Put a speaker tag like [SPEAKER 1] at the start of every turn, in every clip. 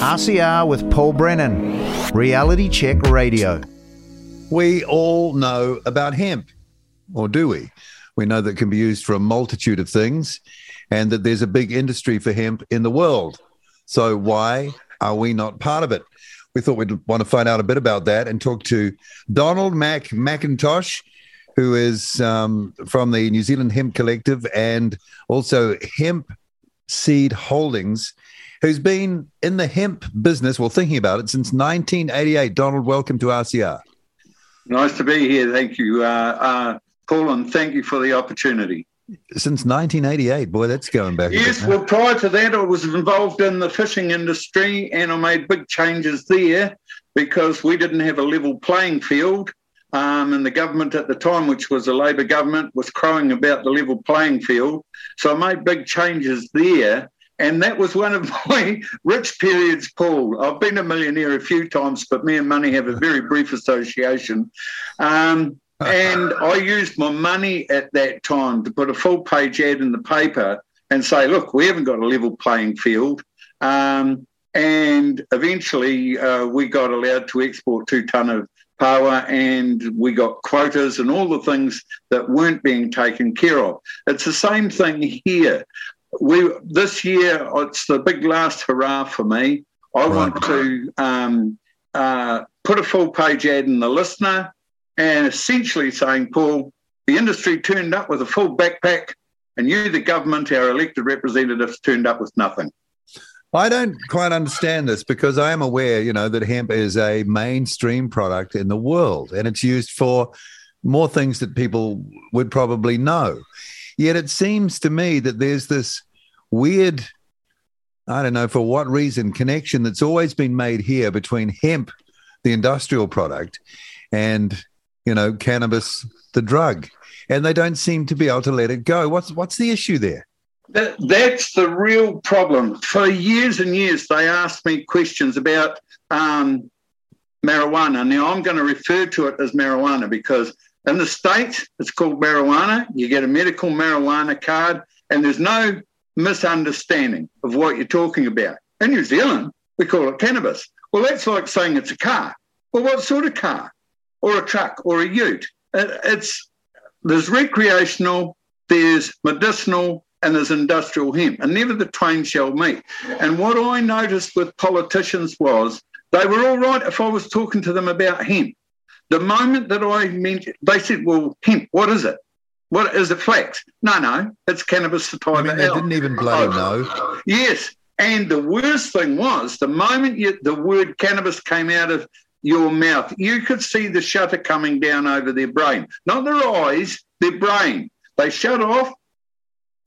[SPEAKER 1] RCR with Paul Brennan, Reality Check Radio.
[SPEAKER 2] We all know about hemp, or do we? We know that it can be used for a multitude of things and that there's a big industry for hemp in the world. So, why are we not part of it? We thought we'd want to find out a bit about that and talk to Donald Mac McIntosh, who is um, from the New Zealand Hemp Collective and also Hemp Seed Holdings, who's been in the hemp business, well, thinking about it since 1988. Donald, welcome to RCR.
[SPEAKER 3] Nice to be here. Thank you, uh, uh, Paul, and thank you for the opportunity.
[SPEAKER 2] Since 1988, boy, that's going back.
[SPEAKER 3] Yes, well, prior to that, I was involved in the fishing industry and I made big changes there because we didn't have a level playing field. Um, and the government at the time, which was a Labor government, was crowing about the level playing field. So I made big changes there. And that was one of my rich periods, Paul. I've been a millionaire a few times, but me and money have a very brief association. Um, and I used my money at that time to put a full page ad in the paper and say, look, we haven't got a level playing field. Um, and eventually uh, we got allowed to export two tonne of power and we got quotas and all the things that weren't being taken care of. It's the same thing here. We this year it's the big last hurrah for me. I right. want to um, uh, put a full page ad in the listener and essentially saying, Paul, the industry turned up with a full backpack, and you, the government, our elected representatives, turned up with nothing.
[SPEAKER 2] I don't quite understand this because I am aware, you know, that hemp is a mainstream product in the world and it's used for more things that people would probably know. Yet it seems to me that there's this weird, I don't know for what reason, connection that's always been made here between hemp, the industrial product, and, you know, cannabis, the drug. And they don't seem to be able to let it go. What's what's the issue there?
[SPEAKER 3] That, that's the real problem. For years and years, they asked me questions about um, marijuana. Now, I'm going to refer to it as marijuana because in the States, it's called marijuana. You get a medical marijuana card, and there's no misunderstanding of what you're talking about. In New Zealand, we call it cannabis. Well, that's like saying it's a car. Well, what sort of car? Or a truck or a ute? It's there's recreational, there's medicinal, and there's industrial hemp, and never the twain shall meet. And what I noticed with politicians was they were all right if I was talking to them about hemp. The moment that I mentioned, they said, "Well, hemp, what is it? What is it? Flax? No, no, it's cannabis sativa." I
[SPEAKER 2] mean, they didn't even bloody oh, know.
[SPEAKER 3] Yes, and the worst thing was the moment you, the word cannabis came out of your mouth, you could see the shutter coming down over their brain, not their eyes, their brain. They shut off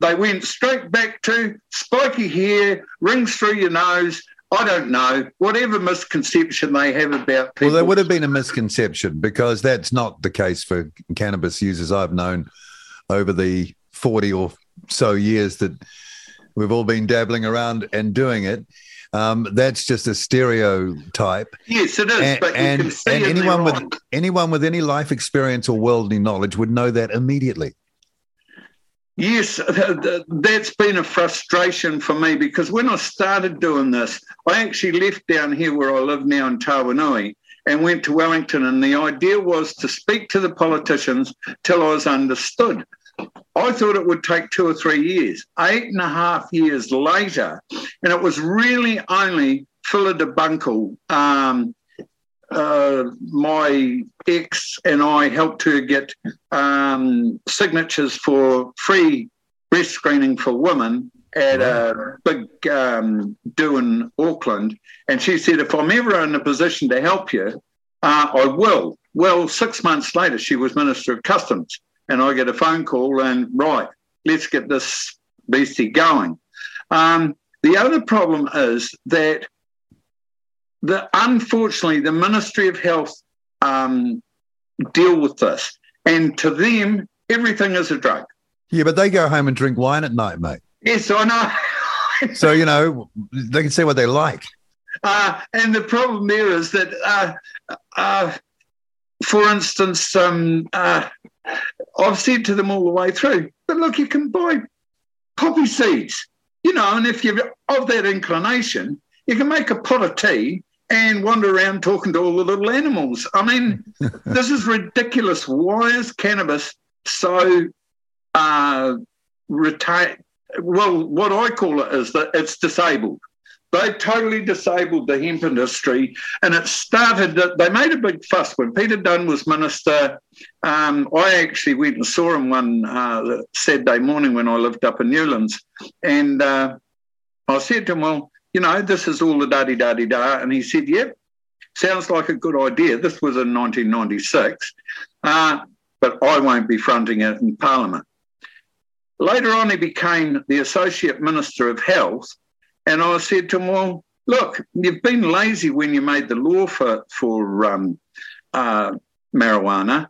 [SPEAKER 3] they went straight back to spiky hair, rings through your nose. I don't know, whatever misconception they have about people.
[SPEAKER 2] Well, there would have been a misconception because that's not the case for cannabis users I've known over the 40 or so years that we've all been dabbling around and doing it. Um, that's just a stereotype.
[SPEAKER 3] Yes, it is. And, but and, and
[SPEAKER 2] anyone with anyone with any life experience or worldly knowledge would know that immediately.
[SPEAKER 3] Yes, that's been a frustration for me because when I started doing this, I actually left down here where I live now in Tawanui and went to Wellington. And the idea was to speak to the politicians till I was understood. I thought it would take two or three years. Eight and a half years later, and it was really only Phillida um, uh, my ex and I helped her get um, signatures for free breast screening for women at a big um, do in Auckland. And she said, if I'm ever in a position to help you, uh, I will. Well, six months later, she was Minister of Customs. And I get a phone call and, right, let's get this beastie going. Um, the other problem is that the unfortunately the Ministry of Health um, deal with this, and to them everything is a drug.
[SPEAKER 2] Yeah, but they go home and drink wine at night, mate.
[SPEAKER 3] Yes, I know.
[SPEAKER 2] so you know they can say what they like.
[SPEAKER 3] Uh, and the problem there is that, uh, uh, for instance, um, uh, I've said to them all the way through, but look, you can buy poppy seeds, you know, and if you're of that inclination, you can make a pot of tea and wander around talking to all the little animals. I mean, this is ridiculous. Why is cannabis so uh, Well, what I call it is that it's disabled. They totally disabled the hemp industry, and it started that they made a big fuss when Peter Dunne was minister. Um, I actually went and saw him one uh, Saturday morning when I lived up in Newlands, and uh, I said to him, "Well, you know, this is all the da di da. Di da," and he said, "Yep, sounds like a good idea." This was in 1996, uh, but I won't be fronting it in Parliament. Later on, he became the Associate Minister of Health. And I said to him, well, look, you've been lazy when you made the law for, for um, uh, marijuana,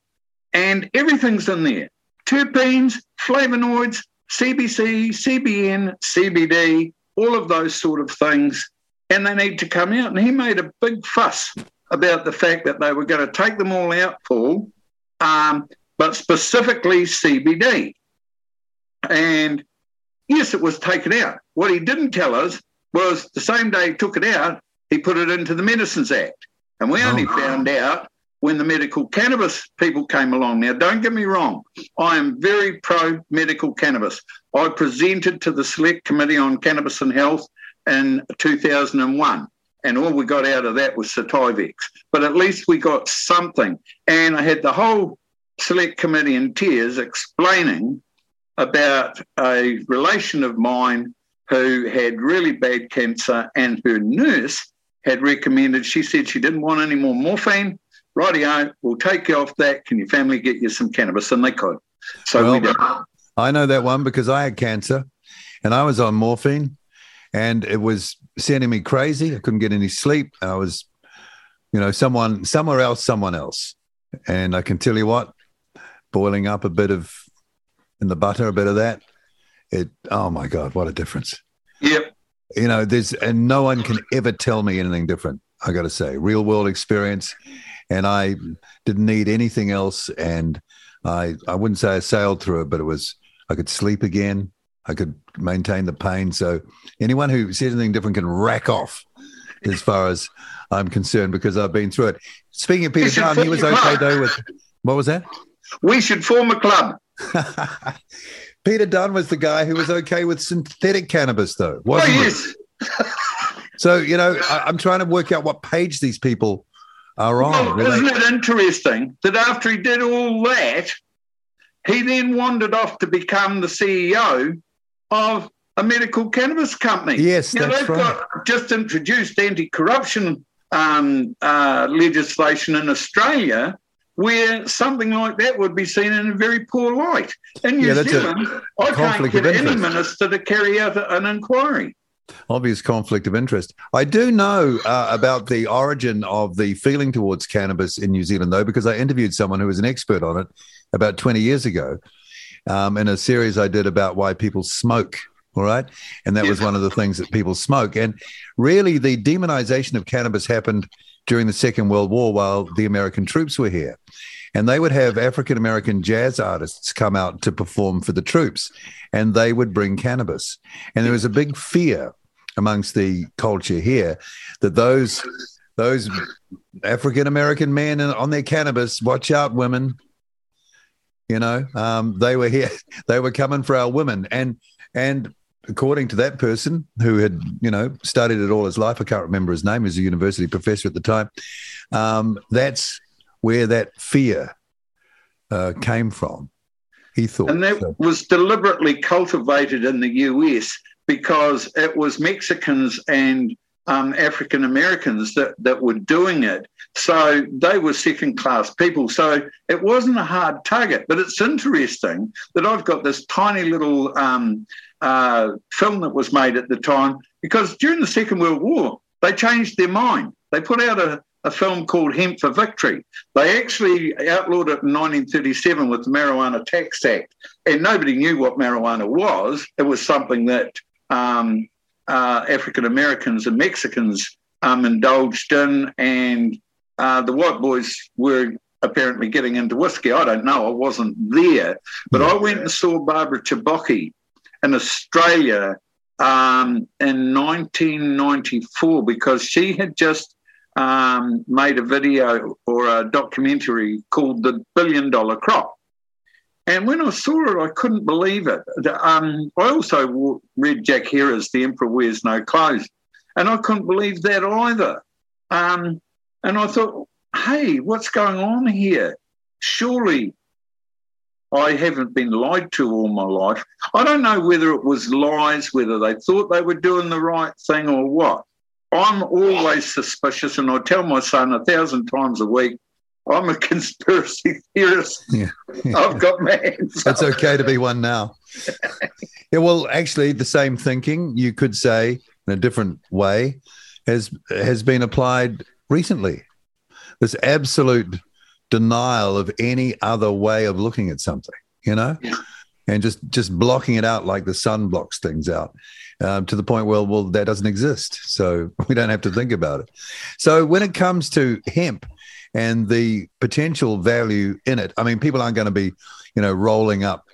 [SPEAKER 3] and everything's in there. Terpenes, flavonoids, CBC, CBN, CBD, all of those sort of things, and they need to come out. And he made a big fuss about the fact that they were going to take them all out, Paul, um, but specifically CBD. And Yes, it was taken out. What he didn't tell us was the same day he took it out, he put it into the Medicines Act. And we only oh. found out when the medical cannabis people came along. Now, don't get me wrong, I am very pro medical cannabis. I presented to the Select Committee on Cannabis and Health in 2001, and all we got out of that was Sativex. But at least we got something. And I had the whole Select Committee in tears explaining about a relation of mine who had really bad cancer, and her nurse had recommended, she said she didn't want any more morphine. Rightio, we'll take you off that. Can your family get you some cannabis? And they could. So well, we did.
[SPEAKER 2] I know that one because I had cancer and I was on morphine and it was sending me crazy. I couldn't get any sleep. I was, you know, someone, somewhere else, someone else. And I can tell you what, boiling up a bit of in the butter, a bit of that. It oh my god, what a difference!
[SPEAKER 3] Yep.
[SPEAKER 2] You know, there's and no one can ever tell me anything different. I got to say, real world experience, and I didn't need anything else. And I I wouldn't say I sailed through it, but it was I could sleep again. I could maintain the pain. So anyone who says anything different can rack off, as far as I'm concerned, because I've been through it. Speaking of Peter Dunne, he was okay though with what was that?
[SPEAKER 3] We should form a club.
[SPEAKER 2] Peter Dunne was the guy who was okay with synthetic cannabis, though, wasn't oh, yes. so, you know, I, am trying to work out what page these people are on.
[SPEAKER 3] Well, isn't it interesting that after he did all that, he then wandered off to become the CEO of a medical cannabis company?
[SPEAKER 2] Yes,
[SPEAKER 3] now,
[SPEAKER 2] that's
[SPEAKER 3] they've
[SPEAKER 2] right.
[SPEAKER 3] got just introduced anti-corruption um, uh, legislation in Australia where something like that would be seen in a very poor light. In New yeah, Zealand, I can't get any minister to carry out an inquiry.
[SPEAKER 2] Obvious conflict of interest. I do know uh, about the origin of the feeling towards cannabis in New Zealand, though, because I interviewed someone who was an expert on it about 20 years ago um, in a series I did about why people smoke. All right. And that was one of the things that people smoke. And really, the demonization of cannabis happened during the Second World War while the American troops were here. And they would have African American jazz artists come out to perform for the troops, and they would bring cannabis. And there was a big fear amongst the culture here that those those African American men on their cannabis, watch out, women. You know, um, they were here, they were coming for our women, and and according to that person who had, you know, studied it all his life, I can't remember his name, he was a university professor at the time. Um, that's where that fear uh, came from. He thought.
[SPEAKER 3] And that so. was deliberately cultivated in the US because it was Mexicans and um, African Americans that, that were doing it. So they were second class people. So it wasn't a hard target. But it's interesting that I've got this tiny little um, uh, film that was made at the time because during the Second World War, they changed their mind. They put out a, a film called Hemp for Victory. They actually outlawed it in 1937 with the Marijuana Tax Act, and nobody knew what marijuana was. It was something that um, uh, African Americans and Mexicans um, indulged in, and uh, the white boys were apparently getting into whiskey. I don't know, I wasn't there, but I went and saw Barbara Chobocky in Australia um, in 1994 because she had just um, made a video or a documentary called The Billion Dollar Crop. And when I saw it, I couldn't believe it. Um, I also read Jack Herer's The Emperor Wears No Clothes, and I couldn't believe that either. Um, and I thought, hey, what's going on here? Surely I haven't been lied to all my life. I don't know whether it was lies, whether they thought they were doing the right thing or what. I'm always suspicious, and I tell my son a thousand times a week, I'm a conspiracy theorist. Yeah. yeah. I've got my hands.
[SPEAKER 2] It's okay to be one now. yeah, well, actually, the same thinking you could say in a different way has has been applied recently. This absolute denial of any other way of looking at something, you know, yeah. and just just blocking it out like the sun blocks things out. Um, to the point where well that doesn't exist so we don't have to think about it so when it comes to hemp and the potential value in it. I mean, people aren't going to be, you know, rolling up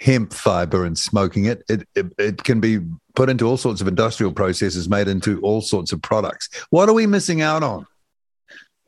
[SPEAKER 2] hemp fiber and smoking it. It, it. it can be put into all sorts of industrial processes, made into all sorts of products. What are we missing out on?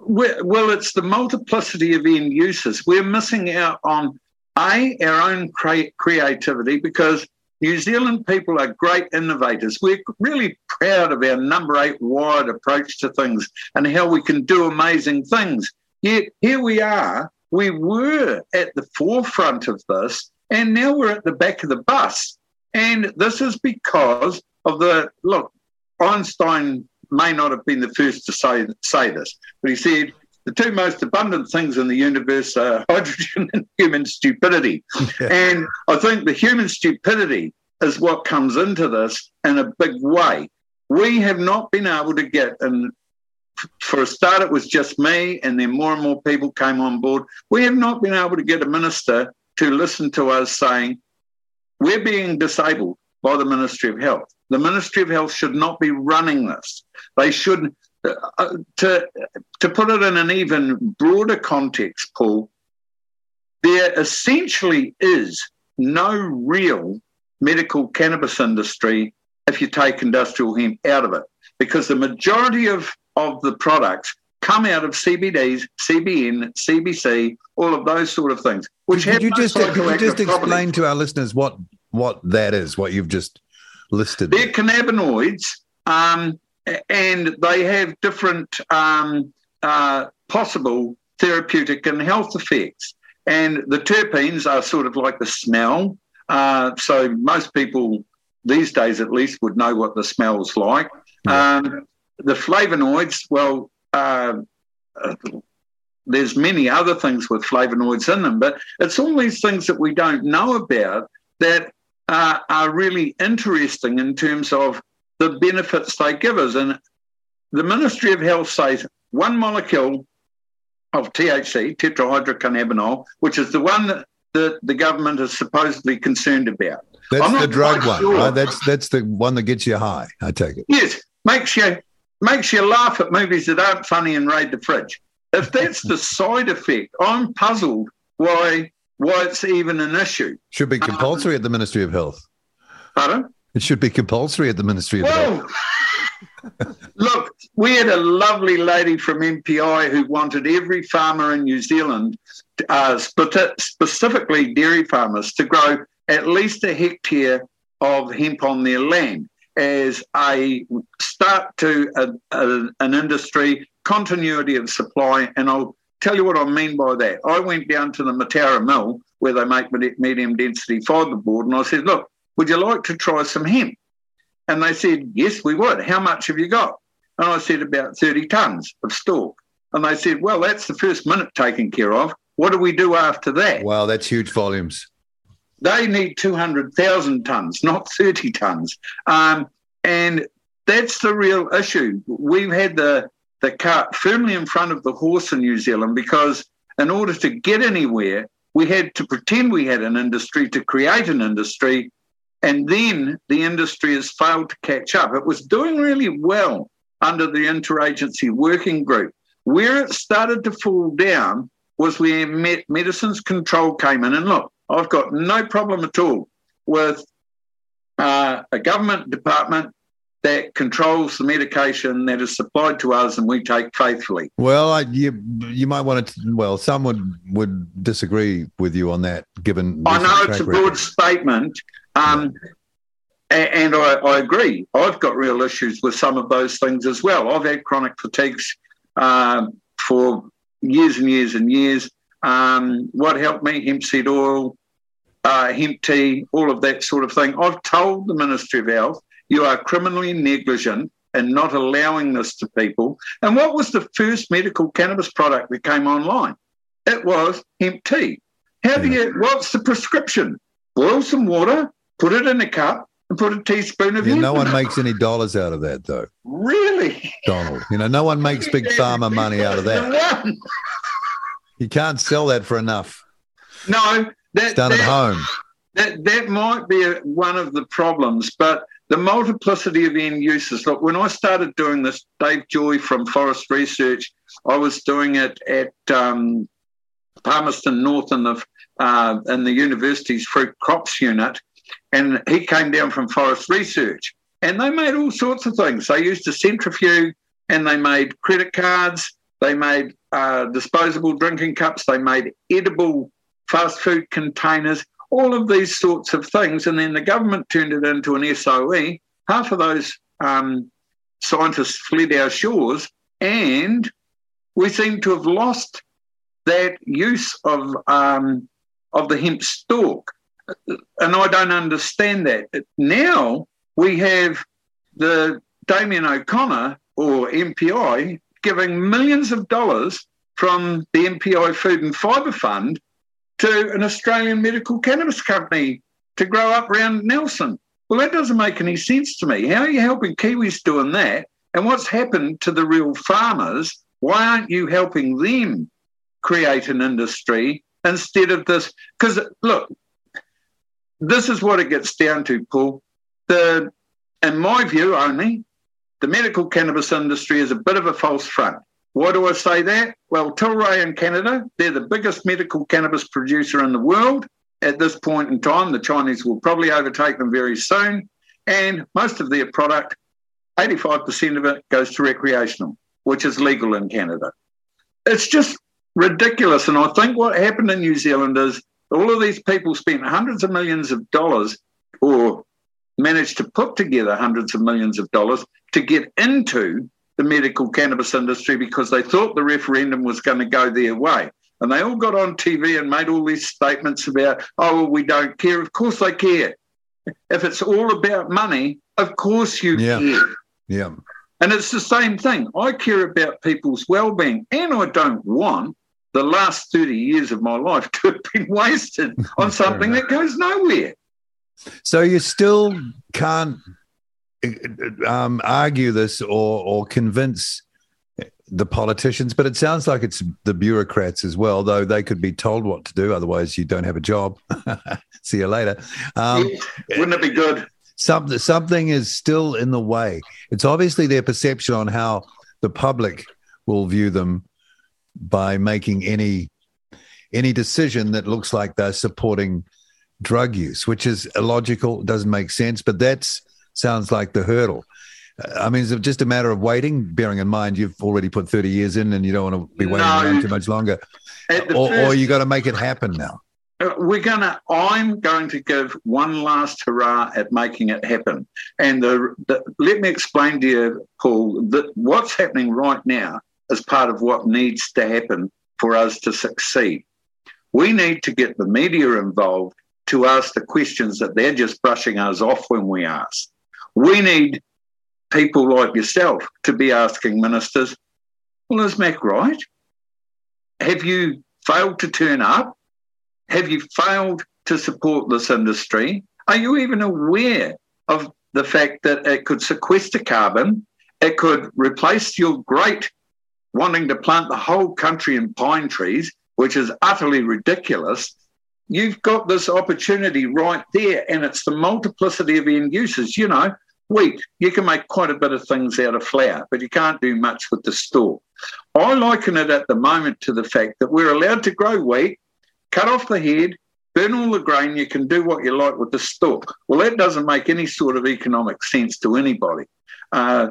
[SPEAKER 3] Well, it's the multiplicity of end uses. We're missing out on a our own cre- creativity because New Zealand people are great innovators. We're really proud of our number eight wired approach to things and how we can do amazing things. Yet here we are. We were at the forefront of this, and now we're at the back of the bus. And this is because of the look, Einstein may not have been the first to say, say this, but he said the two most abundant things in the universe are hydrogen and human stupidity. and I think the human stupidity is what comes into this in a big way. We have not been able to get, and for a start, it was just me, and then more and more people came on board. We have not been able to get a minister to listen to us saying, We're being disabled by the Ministry of Health. The Ministry of Health should not be running this. They should uh, to to put it in an even broader context, Paul, there essentially is no real medical cannabis industry if you take industrial hemp out of it, because the majority of, of the products come out of CBDs, CBN, CBC, all of those sort of things.
[SPEAKER 2] Which could you just, could you just explain to our listeners what what that is? What you've just listed?
[SPEAKER 3] They're cannabinoids. Um, and they have different um, uh, possible therapeutic and health effects. And the terpenes are sort of like the smell. Uh, so most people these days, at least, would know what the smell's like. Yeah. Um, the flavonoids, well, uh, there's many other things with flavonoids in them, but it's all these things that we don't know about that uh, are really interesting in terms of the benefits they give us. And the Ministry of Health says one molecule of THC, tetrahydrocannabinol, which is the one that the, the government is supposedly concerned about.
[SPEAKER 2] That's the drug one. Sure. Right? That's that's the one that gets you high. I take it.
[SPEAKER 3] Yes, makes you makes you laugh at movies that aren't funny and raid the fridge. If that's the side effect, I'm puzzled why why it's even an issue.
[SPEAKER 2] Should be compulsory um, at the Ministry of Health.
[SPEAKER 3] Pardon?
[SPEAKER 2] It should be compulsory at the Ministry of Health.
[SPEAKER 3] Look, we had a lovely lady from MPI who wanted every farmer in New Zealand, uh, specifically dairy farmers, to grow at least a hectare of hemp on their land as a start to a, a, an industry, continuity of supply. And I'll tell you what I mean by that. I went down to the Mataura mill where they make medium density fiberboard, and I said, look, would you like to try some hemp? And they said, Yes, we would. How much have you got? And I said, About 30 tonnes of stalk. And they said, Well, that's the first minute taken care of. What do we do after that?
[SPEAKER 2] Wow, that's huge volumes.
[SPEAKER 3] They need 200,000 tonnes, not 30 tonnes. Um, and that's the real issue. We've had the, the cart firmly in front of the horse in New Zealand because in order to get anywhere, we had to pretend we had an industry to create an industry and then the industry has failed to catch up. It was doing really well under the interagency working group. Where it started to fall down was where medicines control came in. And look, I've got no problem at all with uh, a government department that controls the medication that is supplied to us and we take faithfully.
[SPEAKER 2] Well, I, you you might want to. Well, some would would disagree with you on that, given.
[SPEAKER 3] I know it's a broad record. statement, um, and I, I, agree. I've got real issues with some of those things as well. I've had chronic fatigues um, for years and years and years. Um, what helped me? Hemp seed oil, uh, hemp tea, all of that sort of thing. I've told the Ministry of Health you are criminally negligent and not allowing this to people. And what was the first medical cannabis product that came online? It was hemp tea. How do you, what's the prescription? Boil some water, put it in a cup, and put a teaspoon of
[SPEAKER 2] yeah, No one makes any dollars out of that, though.
[SPEAKER 3] Really?
[SPEAKER 2] Donald. You know, no one makes big pharma money out of that. You can't sell that for enough.
[SPEAKER 3] No.
[SPEAKER 2] That, done
[SPEAKER 3] that,
[SPEAKER 2] at home.
[SPEAKER 3] That, that might be a, one of the problems, but the multiplicity of end uses. Look, when I started doing this, Dave Joy from Forest Research, I was doing it at um, Palmerston North in the uh, in the university's fruit crops unit, and he came down from Forest Research, and they made all sorts of things. They used a centrifuge, and they made credit cards. They made uh, disposable drinking cups. They made edible fast food containers all of these sorts of things. And then the government turned it into an SOE. Half of those um, scientists fled our shores, and we seem to have lost that use of um, of the hemp stalk. And I don't understand that. Now we have the Damien O'Connor or MPI giving millions of dollars from the MPI Food and Fibre Fund to an Australian medical cannabis company to grow up around Nelson. Well, that doesn't make any sense to me. How are you helping Kiwis doing that? And what's happened to the real farmers? Why aren't you helping them create an industry instead of this? Because look, this is what it gets down to, Paul. The, in my view, only the medical cannabis industry is a bit of a false front. Why do I say that? Well, Tilray in Canada, they're the biggest medical cannabis producer in the world. At this point in time, the Chinese will probably overtake them very soon. And most of their product, 85% of it goes to recreational, which is legal in Canada. It's just ridiculous. And I think what happened in New Zealand is all of these people spent hundreds of millions of dollars or managed to put together hundreds of millions of dollars to get into the medical cannabis industry because they thought the referendum was going to go their way. And they all got on TV and made all these statements about, oh, well, we don't care. Of course they care. If it's all about money, of course you
[SPEAKER 2] yeah.
[SPEAKER 3] care.
[SPEAKER 2] Yeah.
[SPEAKER 3] And it's the same thing. I care about people's well-being, and I don't want the last 30 years of my life to have been wasted on something that goes nowhere.
[SPEAKER 2] So you still can't um, argue this or or convince the politicians, but it sounds like it's the bureaucrats as well, though they could be told what to do. Otherwise, you don't have a job. See you later. Um,
[SPEAKER 3] Wouldn't it be good?
[SPEAKER 2] Something, something is still in the way. It's obviously their perception on how the public will view them by making any any decision that looks like they're supporting drug use, which is illogical, doesn't make sense. But that sounds like the hurdle. Uh, I mean, is it just a matter of waiting, bearing in mind you've already put 30 years in and you don't want to be waiting no, around too much longer? Or, first, or you got to make it happen now?
[SPEAKER 3] Uh, we're going to, I'm going to give one last hurrah at making it happen. And the, the, let me explain to you, Paul, that what's happening right now is part of what needs to happen for us to succeed. We need to get the media involved to ask the questions that they're just brushing us off when we ask. We need people like yourself to be asking ministers, well, is Mac right? Have you failed to turn up? Have you failed to support this industry? Are you even aware of the fact that it could sequester carbon? It could replace your great wanting to plant the whole country in pine trees, which is utterly ridiculous. You've got this opportunity right there, and it's the multiplicity of end uses. You know, wheat, you can make quite a bit of things out of flour, but you can't do much with the stalk. I liken it at the moment to the fact that we're allowed to grow wheat, cut off the head, burn all the grain, you can do what you like with the stalk. Well, that doesn't make any sort of economic sense to anybody. Uh,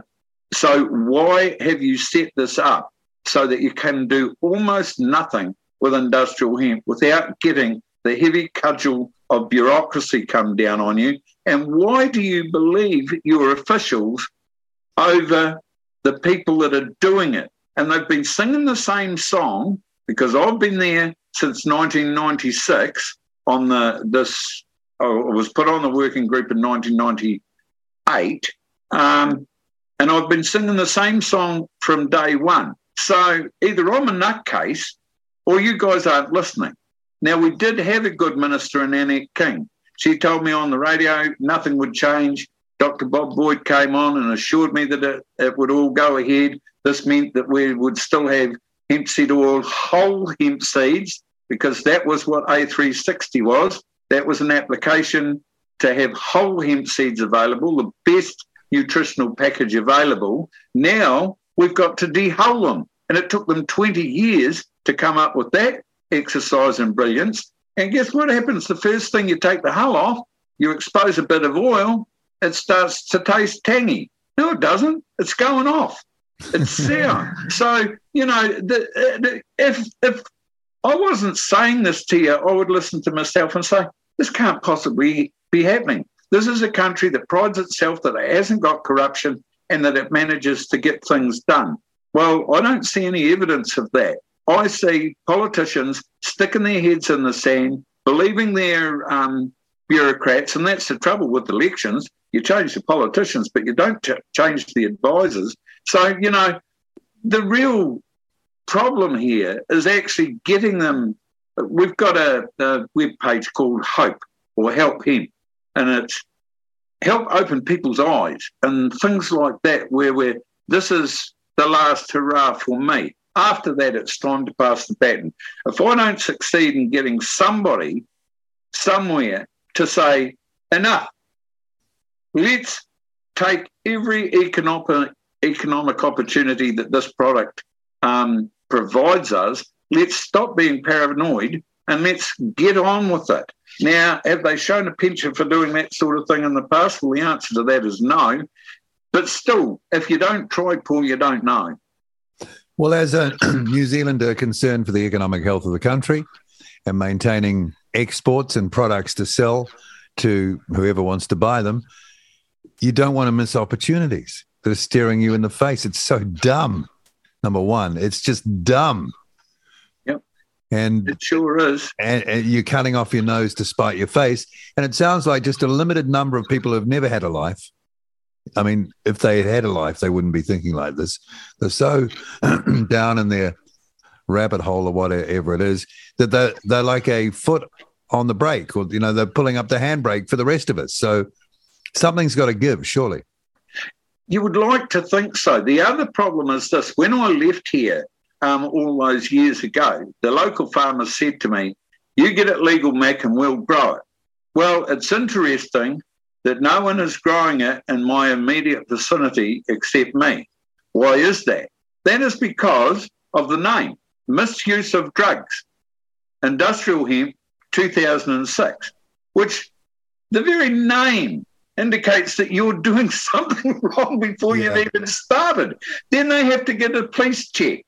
[SPEAKER 3] so, why have you set this up so that you can do almost nothing with industrial hemp without getting the heavy cudgel of bureaucracy come down on you? And why do you believe your officials over the people that are doing it? And they've been singing the same song because I've been there since 1996 on the this I was put on the working group in 1998 um, and I've been singing the same song from day one so either I'm a nutcase or you guys aren't listening now we did have a good minister in Annette King she told me on the radio nothing would change Dr. Bob Boyd came on and assured me that it, it would all go ahead. This meant that we would still have hemp seed oil, whole hemp seeds, because that was what A360 was. That was an application to have whole hemp seeds available, the best nutritional package available. Now we've got to dehull them. And it took them 20 years to come up with that exercise and brilliance. And guess what happens? The first thing you take the hull off, you expose a bit of oil, it starts to taste tangy. No, it doesn't. It's going off. It's sour. so you know, the, the, if if I wasn't saying this to you, I would listen to myself and say, this can't possibly be happening. This is a country that prides itself that it hasn't got corruption and that it manages to get things done. Well, I don't see any evidence of that. I see politicians sticking their heads in the sand, believing their um, bureaucrats, and that's the trouble with elections. You change the politicians, but you don't ch- change the advisors. So, you know, the real problem here is actually getting them. We've got a, a web page called Hope or Help Hemp, and it's help open people's eyes and things like that, where we're this is the last hurrah for me. After that, it's time to pass the baton. If I don't succeed in getting somebody somewhere to say, enough, let's take every economic, economic opportunity that this product um, provides us, let's stop being paranoid and let's get on with it. Now, have they shown a penchant for doing that sort of thing in the past? Well, the answer to that is no. But still, if you don't try, Paul, you don't know.
[SPEAKER 2] Well, as a New Zealander concerned for the economic health of the country and maintaining exports and products to sell to whoever wants to buy them, you don't want to miss opportunities that are staring you in the face. It's so dumb. Number one, it's just dumb. And
[SPEAKER 3] it sure is.
[SPEAKER 2] And, and, you're cutting off your nose to spite your face. And it sounds like just a limited number of people who've never had a life. I mean, if they had had a life, they wouldn't be thinking like this. They're so down in their rabbit hole or whatever it is that they're, they're like a foot on the brake or, you know, they're pulling up the handbrake for the rest of us. So something's got to give, surely.
[SPEAKER 3] You would like to think so. The other problem is this when I left here um, all those years ago, the local farmers said to me, You get it legal, Mac, and we'll grow it. Well, it's interesting that no one is growing it in my immediate vicinity except me. Why is that? That is because of the name misuse of drugs, industrial hemp 2006, which the very name indicates that you're doing something wrong before yeah. you've even started. Then they have to get a police check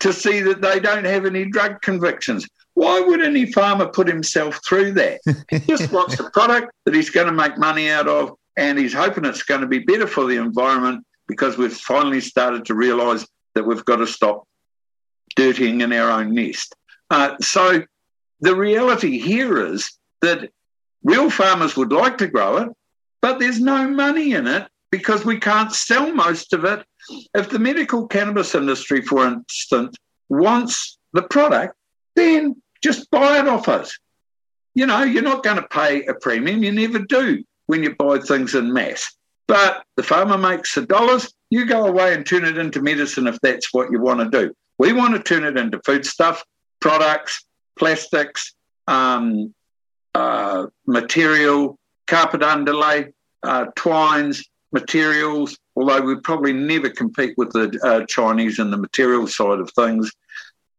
[SPEAKER 3] to see that they don't have any drug convictions. Why would any farmer put himself through that? he just wants a product that he's going to make money out of, and he's hoping it's going to be better for the environment because we've finally started to realise that we've got to stop dirtying in our own nest. Uh, so the reality here is that real farmers would like to grow it, but there's no money in it because we can't sell most of it. If the medical cannabis industry, for instance, wants the product, then just buy it off us. You know, you're not going to pay a premium. You never do when you buy things in mass. But the farmer makes the dollars. You go away and turn it into medicine if that's what you want to do. We want to turn it into food stuff, products, plastics, um, uh, material, carpet underlay, uh, twines, materials, although we'd probably never compete with the uh, Chinese in the material side of things.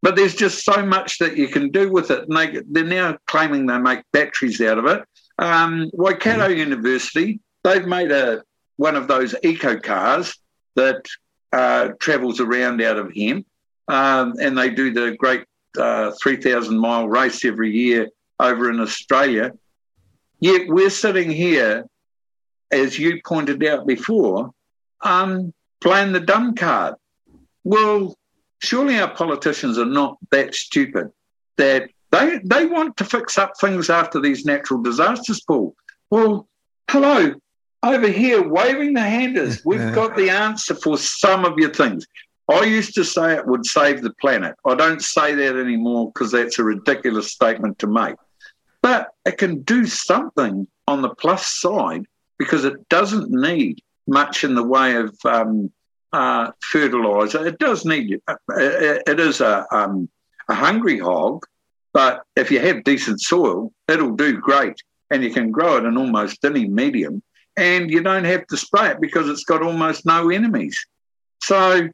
[SPEAKER 3] but there's just so much that you can do with it. And they, they're now claiming they make batteries out of it. Um, Waikato mm. University, they've made a one of those eco cars that uh, travels around out of hemp, um, and they do the great uh, 3,000 mile race every year over in Australia. Yet we're sitting here, as you pointed out before, um, playing the dumb card. Well, surely our politicians are not that stupid that they they want to fix up things after these natural disasters, Paul. Well, hello, over here waving the handers. We've got the answer for some of your things. I used to say it would save the planet. I don't say that anymore because that's a ridiculous statement to make. But it can do something on the plus side because it doesn't need much in the way of um, uh, fertilizer. It does need uh, it, it is a, um, a hungry hog, but if you have decent soil, it'll do great, and you can grow it in almost any medium, and you don't have to spray it because it's got almost no enemies. So,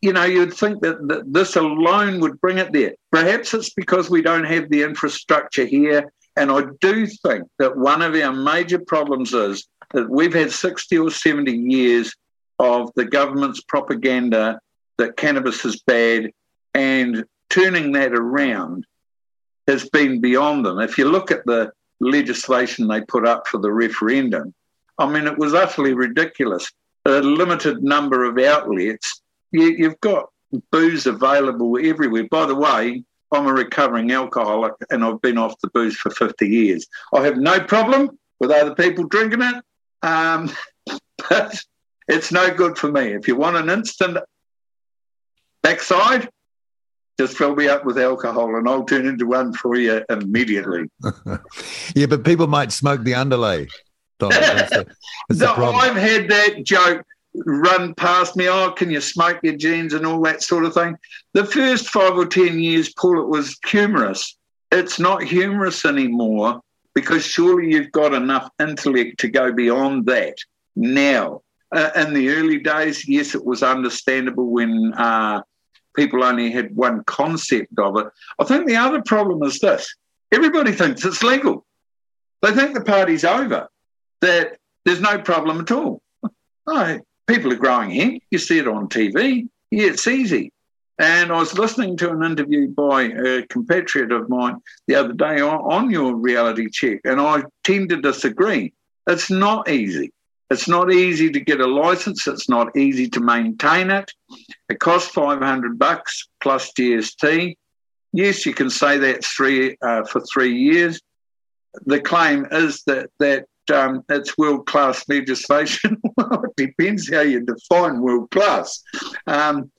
[SPEAKER 3] you know, you'd think that, that this alone would bring it there. Perhaps it's because we don't have the infrastructure here. And I do think that one of our major problems is that we've had 60 or 70 years of the government's propaganda that cannabis is bad and turning that around has been beyond them. If you look at the legislation they put up for the referendum, I mean, it was utterly ridiculous. A limited number of outlets, you, have got booze available everywhere. By the way, I'm a recovering alcoholic and I've been off the booze for 50 years. I have no problem with other people drinking it, um, but it's no good for me. If you want an instant backside, just fill me up with alcohol and I'll turn into one for you immediately.
[SPEAKER 2] yeah, but people might smoke the underlay. That's a, that's
[SPEAKER 3] no, I've had that joke run past me. Oh, can you smoke your jeans and all that sort of thing? The first five or 10 years, Paul, it was humorous. It's not humorous anymore because surely you've got enough intellect to go beyond that now. Uh, in the early days, yes, it was understandable when uh, people only had one concept of it. I think the other problem is this everybody thinks it's legal. They think the party's over, that there's no problem at all. Oh, people are growing hemp. You see it on TV. Yeah, it's easy. And I was listening to an interview by a compatriot of mine the other day on, your reality check, and I tend to disagree. It's not easy. It's not easy to get a license. It's not easy to maintain it. It costs 500 bucks plus GST. Yes, you can say that's three uh, for three years. The claim is that that um, it's world class legislation. well, it depends how you define world class. Um,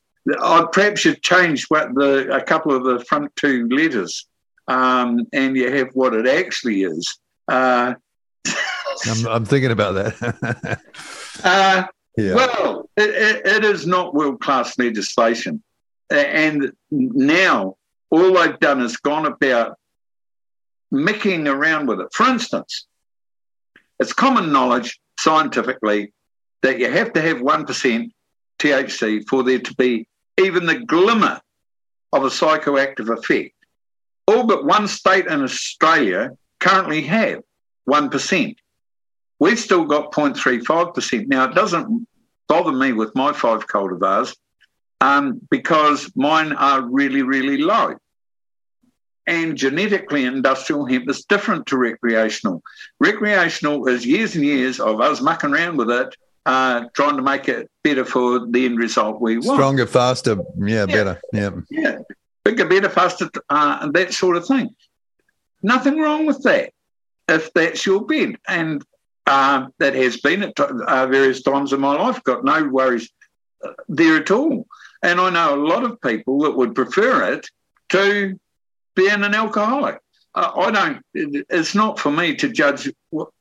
[SPEAKER 3] I perhaps should change what the a couple of the front two letters, um, and you have what it actually is. Uh,
[SPEAKER 2] I'm, I'm thinking about that.
[SPEAKER 3] uh, yeah. Well, it, it, it is not world class legislation. And now all they've done is gone about micking around with it. For instance, it's common knowledge scientifically that you have to have 1% THC for there to be even the glimmer of a psychoactive effect. All but one state in Australia currently have 1%. We've still got 0.35%. Now, it doesn't bother me with my five cultivars um, because mine are really, really low. And genetically, industrial hemp is different to recreational. Recreational is years and years of us mucking around with it, uh, trying to make it better for the end result we want.
[SPEAKER 2] Stronger, faster, yeah, yeah. better. Yeah.
[SPEAKER 3] Yeah. Bigger, better, faster, uh, that sort of thing. Nothing wrong with that if that's your bed. And uh, that has been at uh, various times in my life. Got no worries uh, there at all. And I know a lot of people that would prefer it to being an alcoholic. I don't, it's not for me to judge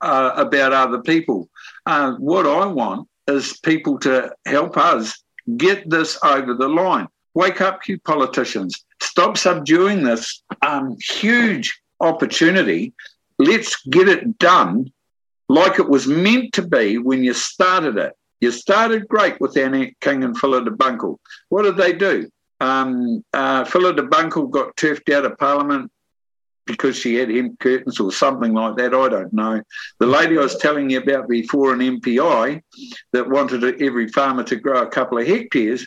[SPEAKER 3] uh, about other people. Uh, what I want is people to help us get this over the line. Wake up, you politicians. Stop subduing this um, huge opportunity. Let's get it done like it was meant to be when you started it. You started great with Annie King and Phillida Bunkle. What did they do? Um, uh, Bunkle got turfed out of Parliament because she had hemp curtains or something like that. I don't know. The lady I was telling you about before, an MPI that wanted every farmer to grow a couple of hectares.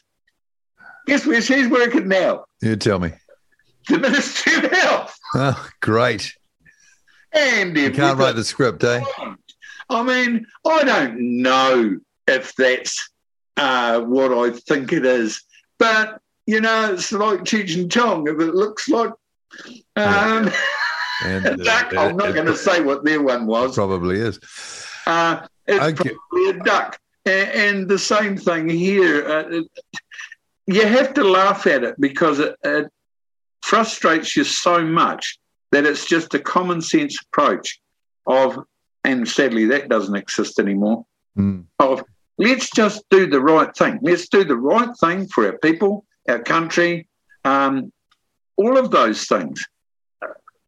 [SPEAKER 3] Guess where she's working now?
[SPEAKER 2] You tell me.
[SPEAKER 3] The Ministry of Health.
[SPEAKER 2] Oh, great.
[SPEAKER 3] And
[SPEAKER 2] you can't write the script, eh?
[SPEAKER 3] I mean, I don't know if that's uh, what I think it is, but you know, it's like Cheech and Chong. If it looks like um, and, uh, duck, I'm not going to say what their one was.
[SPEAKER 2] Probably is.
[SPEAKER 3] Uh, it's okay. probably a duck. And, and, the same thing here. Uh, you have to laugh at it because it, it frustrates you so much that it's just a common sense approach of, and sadly that doesn't exist anymore, mm. of let's just do the right thing. Let's do the right thing for our people, our country, um, all of those things.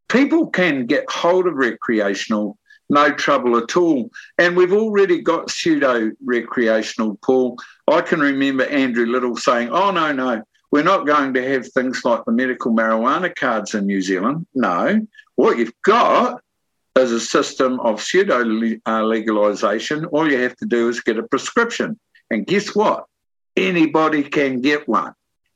[SPEAKER 3] People can get hold of recreational, no trouble at all. And we've already got pseudo recreational, Paul. I can remember Andrew Little saying, oh, no, no, we're not going to have things like the medical marijuana cards in New Zealand. No, what you've got is a system of pseudo uh, legalisation. All you have to do is get a prescription. And guess what? Anybody can get one.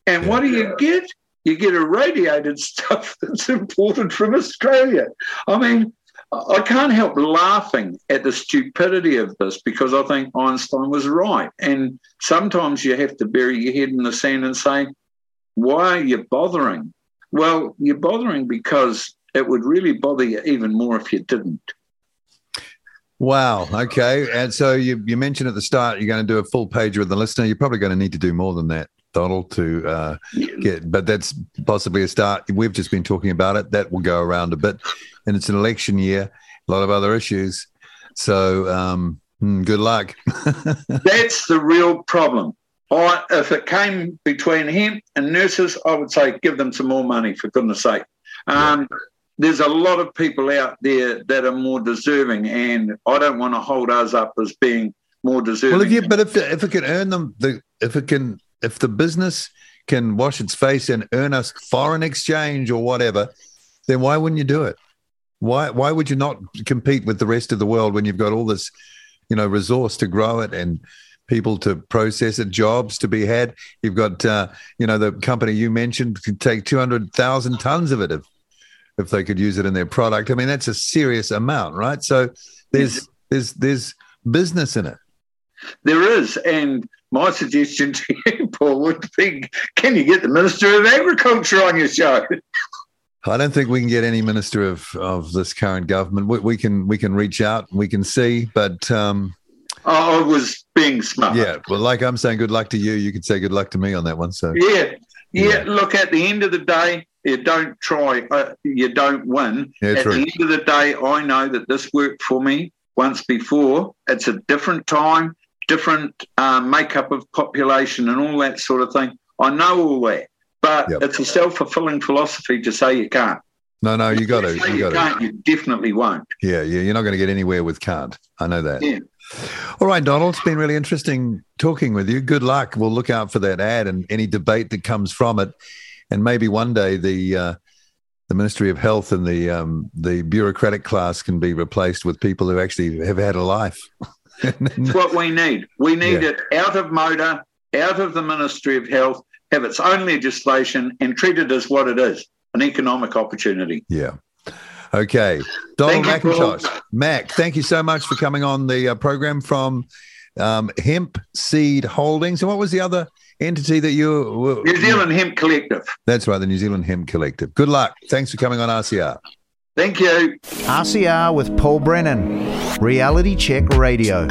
[SPEAKER 3] And what do you get? You get irradiated stuff that's imported from Australia. I mean, I can't help laughing at the stupidity of this because I think Einstein was right. And sometimes you have to bury your head in the sand and say, why are you bothering? Well, you're bothering because it would really bother you even more if you didn't.
[SPEAKER 2] Wow. Okay. And so you, you mentioned at the start you're going to do a full page with the listener. You're probably going to need to do more than that, Donald, to uh, get, but that's possibly a start. We've just been talking about it. That will go around a bit. And it's an election year, a lot of other issues. So um, hmm, good luck.
[SPEAKER 3] that's the real problem. I, if it came between him and nurses, I would say give them some more money, for goodness sake. Um, yeah. There's a lot of people out there that are more deserving, and I don't want to hold us up as being more deserving.
[SPEAKER 2] Well, if you, but if if it can earn them, the if it can, if the business can wash its face and earn us foreign exchange or whatever, then why wouldn't you do it? Why why would you not compete with the rest of the world when you've got all this, you know, resource to grow it and people to process it, jobs to be had. You've got, uh, you know, the company you mentioned could take 200,000 tons of it if, if they could use it in their product. I mean, that's a serious amount, right? So there's, there's, there's business in it.
[SPEAKER 3] There is. And my suggestion to you, Paul, would be can you get the Minister of Agriculture on your show?
[SPEAKER 2] I don't think we can get any minister of, of this current government. We, we can we can reach out, we can see, but um,
[SPEAKER 3] I was being smart.
[SPEAKER 2] Yeah, well, like I'm saying, good luck to you. You could say good luck to me on that one. So
[SPEAKER 3] yeah, yeah. yeah. Look, at the end of the day, you don't try, uh, you don't win. Yeah, at true. the end of the day, I know that this worked for me once before. It's a different time, different uh, makeup of population, and all that sort of thing. I know all that, but yep. it's a self fulfilling philosophy to say you can't.
[SPEAKER 2] No, no, you got to. You,
[SPEAKER 3] you
[SPEAKER 2] got
[SPEAKER 3] to. You definitely won't.
[SPEAKER 2] Yeah, yeah. You're not going to get anywhere with can't. I know that.
[SPEAKER 3] Yeah.
[SPEAKER 2] All right, Donald, it's been really interesting talking with you. Good luck. We'll look out for that ad and any debate that comes from it, and maybe one day the uh, the Ministry of Health and the um, the bureaucratic class can be replaced with people who actually have had a life.
[SPEAKER 3] That's what we need. We need yeah. it out of motor, out of the Ministry of Health, have its own legislation, and treat it as what it is an economic opportunity.
[SPEAKER 2] Yeah. Okay. Donald thank McIntosh. You, Mac, thank you so much for coming on the uh, program from um, Hemp Seed Holdings. And what was the other entity that you
[SPEAKER 3] were? New Zealand Hemp Collective.
[SPEAKER 2] That's right, the New Zealand Hemp Collective. Good luck. Thanks for coming on RCR.
[SPEAKER 3] Thank you.
[SPEAKER 1] RCR with Paul Brennan, Reality Check Radio.